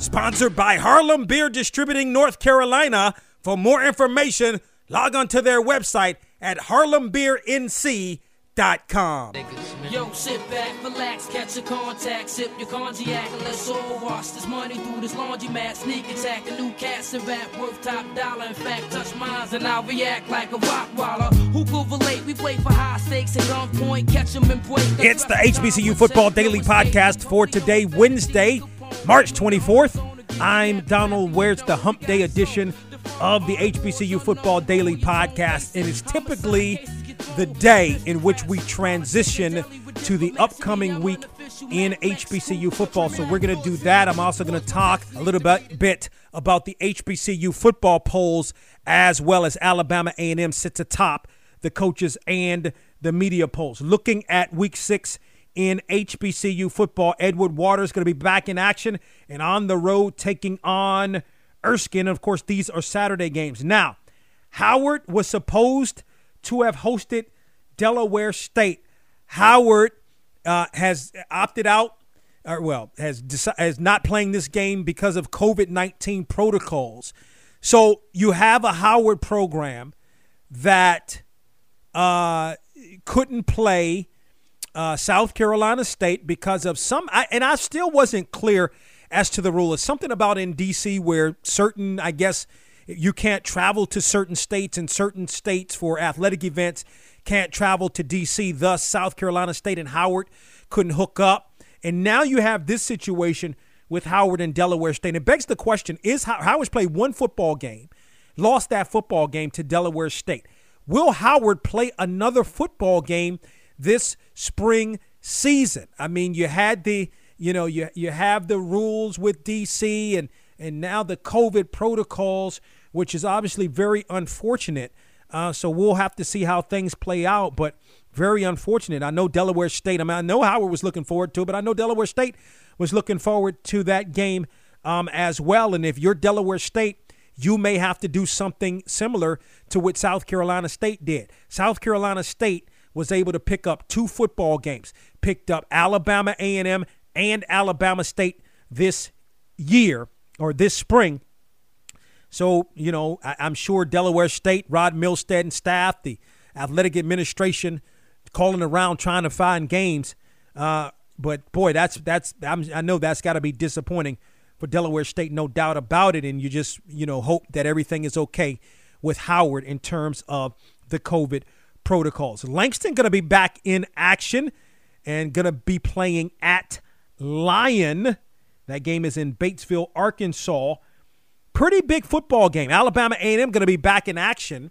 Sponsored by Harlem Beer Distributing North Carolina. For more information, log on to their website at harlembeernc.com. Yo, sit back, relax, catch a contact, sip your cognac, and let's all wash this money through this laundromat. Sneak attack, a new cast and rap worth top dollar. In fact, touch mines and I'll react like a rock waller. Who could relate? We play for high stakes and gunpoint, catch 'em and break. It's the HBCU Football Daily Podcast for today, Wednesday, March 24th. I'm Donal Ware's the Hump Day edition of the HBCU Football Daily Podcast. And it's typically the day in which we transition to the upcoming week in HBCU football. So we're going to do that. I'm also going to talk a little bit, bit about the HBCU football polls as well as Alabama A&M sits atop the coaches and the media polls. Looking at week 6 in HBCU football, Edward Waters going to be back in action and on the road taking on Erskine. Of course, these are Saturday games. Now, Howard was supposed to have hosted Delaware State. Howard uh, has opted out, or well, has deci- has not playing this game because of COVID nineteen protocols. So you have a Howard program that uh, couldn't play uh, South Carolina State because of some, I, and I still wasn't clear as to the rule. It's something about in DC where certain, I guess, you can't travel to certain states and certain states for athletic events can't travel to DC. Thus, South Carolina State and Howard couldn't hook up. And now you have this situation with Howard and Delaware State. It begs the question is Howard's played one football game, lost that football game to Delaware State. Will Howard play another football game this spring season? I mean, you had the, you know, you you have the rules with DC and and now the COVID protocols, which is obviously very unfortunate. Uh, so we'll have to see how things play out, but very unfortunate. I know Delaware State. I mean, I know Howard was looking forward to it, but I know Delaware State was looking forward to that game um, as well. And if you're Delaware State, you may have to do something similar to what South Carolina State did. South Carolina State was able to pick up two football games, picked up Alabama A&M and Alabama State this year or this spring. So, you know, I, am sure Delaware State, Rod Milstead and staff, the athletic administration, calling around trying to find games. Uh, but boy, that's that's I'm, I know that's got to be disappointing for Delaware State, no doubt about it. And you just you know hope that everything is okay with Howard in terms of the COVID protocols. Langston going to be back in action and going to be playing at Lyon. That game is in Batesville, Arkansas. Pretty big football game. Alabama A&M going to be back in action.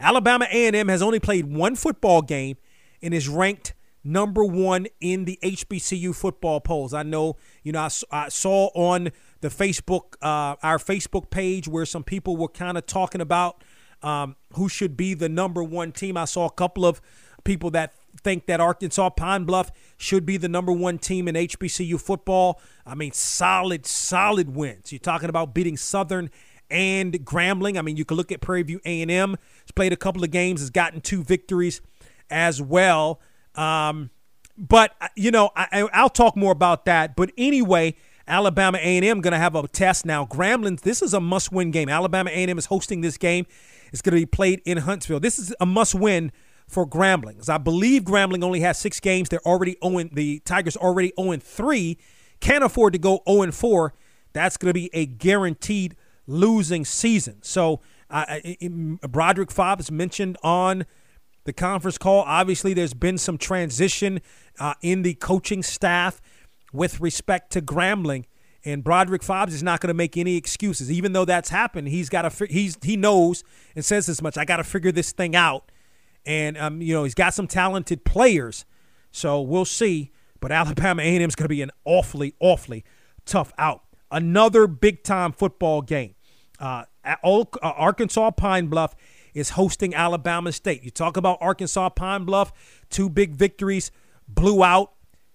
Alabama A&M has only played one football game and is ranked number one in the HBCU football polls. I know, you know, I, I saw on the Facebook, uh, our Facebook page, where some people were kind of talking about um, who should be the number one team. I saw a couple of people that think that Arkansas Pine Bluff should be the number one team in HBCU football. I mean, solid, solid wins. You're talking about beating Southern and Grambling. I mean, you can look at Prairie View A&M. It's played a couple of games, has gotten two victories as well. Um, but uh, you know, I, I'll talk more about that. But anyway, Alabama A&M going to have a test now. Grambling, this is a must-win game. Alabama A&M is hosting this game. It's going to be played in Huntsville. This is a must-win for Grambling. I believe Grambling only has six games. They're already owing the Tigers already 0 3. Can't afford to go 0 4. That's going to be a guaranteed losing season. So uh, Broderick Fobbs mentioned on the conference call. Obviously, there's been some transition uh, in the coaching staff with respect to Grambling. And Broderick Fobbs is not going to make any excuses, even though that's happened. He's got to. He's he knows and says as much. I got to figure this thing out and um, you know he's got some talented players, so we'll see. But Alabama A&M is going to be an awfully, awfully tough out. Another big time football game. Uh, uh, Arkansas Pine Bluff is hosting Alabama State. You talk about Arkansas Pine Bluff, two big victories, blew out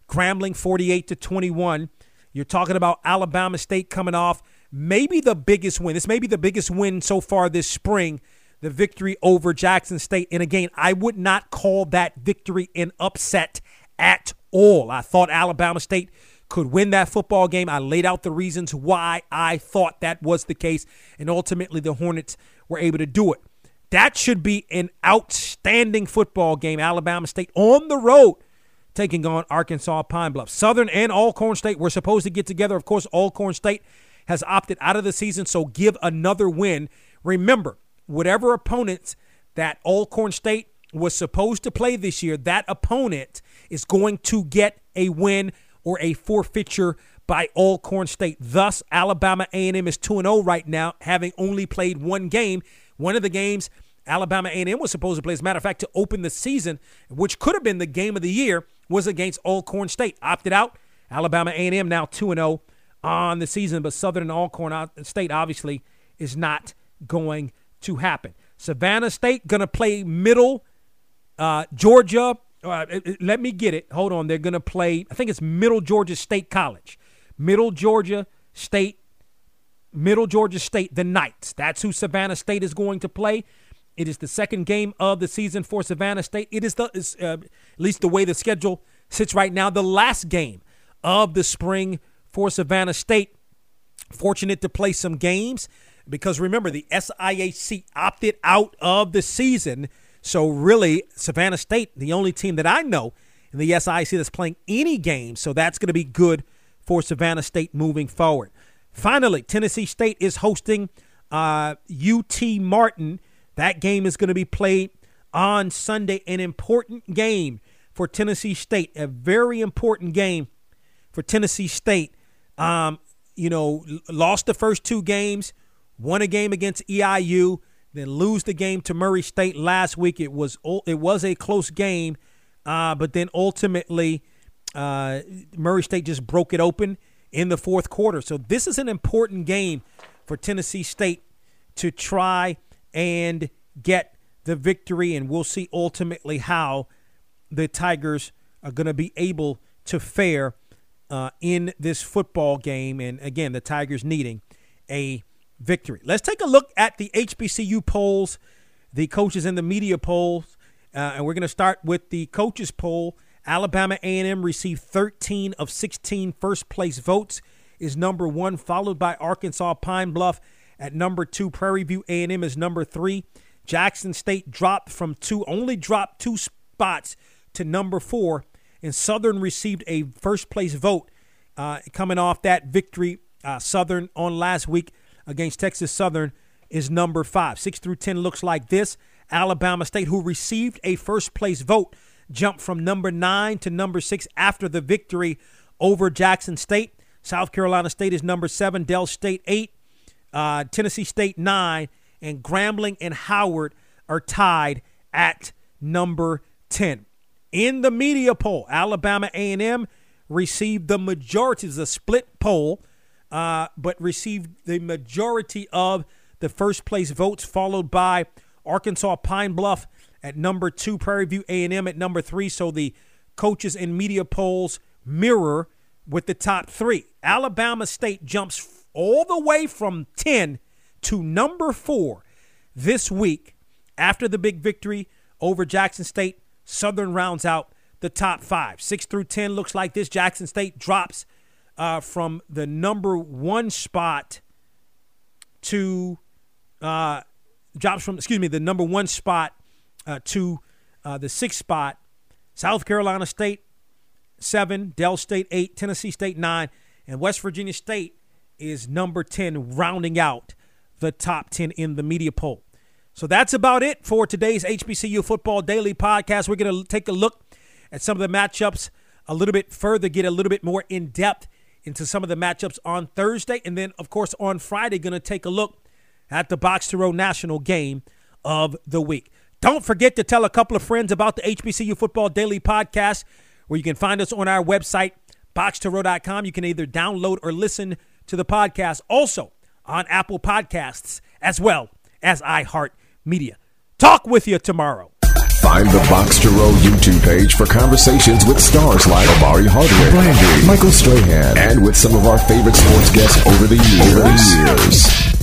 Grambling 48 to 21. You're talking about Alabama State coming off maybe the biggest win. This may be the biggest win so far this spring, the victory over Jackson State. And again, I would not call that victory an upset at all. I thought Alabama State could win that football game. I laid out the reasons why I thought that was the case, and ultimately the Hornets were able to do it. That should be an outstanding football game. Alabama State on the road taking on Arkansas Pine Bluff. Southern and Alcorn State were supposed to get together. Of course, Alcorn State has opted out of the season, so give another win. Remember, whatever opponents that Alcorn State was supposed to play this year, that opponent is going to get a win or a forfeiture by Alcorn State. Thus, Alabama A&M is 2-0 right now, having only played one game. One of the games Alabama A&M was supposed to play, as a matter of fact, to open the season, which could have been the game of the year, was against Alcorn State. Opted out. Alabama A&M now 2-0 on the season, but Southern and Alcorn State obviously is not going to happen. Savannah State going to play middle. Uh, Georgia, uh, let me get it. Hold on. They're going to play, I think it's Middle Georgia State College. Middle Georgia State, Middle Georgia State, the Knights. That's who Savannah State is going to play. It is the second game of the season for Savannah State. It is the, uh, at least the way the schedule sits right now, the last game of the spring for Savannah State. Fortunate to play some games because remember, the SIAC opted out of the season. So, really, Savannah State, the only team that I know in the SIAC that's playing any game. So, that's going to be good for Savannah State moving forward. Finally, Tennessee State is hosting uh, UT Martin. That game is going to be played on Sunday. An important game for Tennessee State, a very important game for Tennessee State um, you know, lost the first two games, won a game against EIU, then lose the game to Murray State last week. It was it was a close game, uh, but then ultimately uh, Murray State just broke it open in the fourth quarter. So this is an important game for Tennessee State to try and get the victory, and we'll see ultimately how the Tigers are going to be able to fare uh, in this football game. And again, the Tigers needing a victory. Let's take a look at the HBCU polls, the coaches and the media polls. Uh, and we're going to start with the coaches poll. Alabama A&M received 13 of 16 first place votes, is number one, followed by Arkansas Pine Bluff at number two. Prairie View A&M is number three. Jackson State dropped from two, only dropped two spots to number four and Southern received a first place vote uh, coming off that victory. Uh, Southern on last week against Texas Southern is number five. Six through 10 looks like this. Alabama State, who received a first place vote, jumped from number nine to number six after the victory over Jackson State. South Carolina State is number seven, Del State eight, uh, Tennessee State nine, and Grambling and Howard are tied at number 10. In the media poll, Alabama A&M received the majority. It's a split poll, uh, but received the majority of the first place votes, followed by Arkansas Pine Bluff at number two, Prairie View A&M at number three. So the coaches and media polls mirror with the top three. Alabama State jumps all the way from 10 to number four this week after the big victory over Jackson State Southern rounds out the top five. Six through 10 looks like this. Jackson State drops uh, from the number one spot to, uh, drops from, excuse me, the number one spot uh, to uh, the sixth spot. South Carolina State, seven. Del State, eight. Tennessee State, nine. And West Virginia State is number 10, rounding out the top 10 in the media poll. So that's about it for today's HBCU Football Daily Podcast. We're going to take a look at some of the matchups a little bit further, get a little bit more in depth into some of the matchups on Thursday. And then, of course, on Friday, going to take a look at the Box to Row National game of the week. Don't forget to tell a couple of friends about the HBCU Football Daily Podcast, where you can find us on our website, boxtorow.com. You can either download or listen to the podcast. Also on Apple Podcasts as well as iHeartMedia. Talk with you tomorrow. Find the Box to Row YouTube page for conversations with stars like Omari Hardwick, Brandy, Michael Strahan, and with some of our favorite sports guests over the years. Over the years.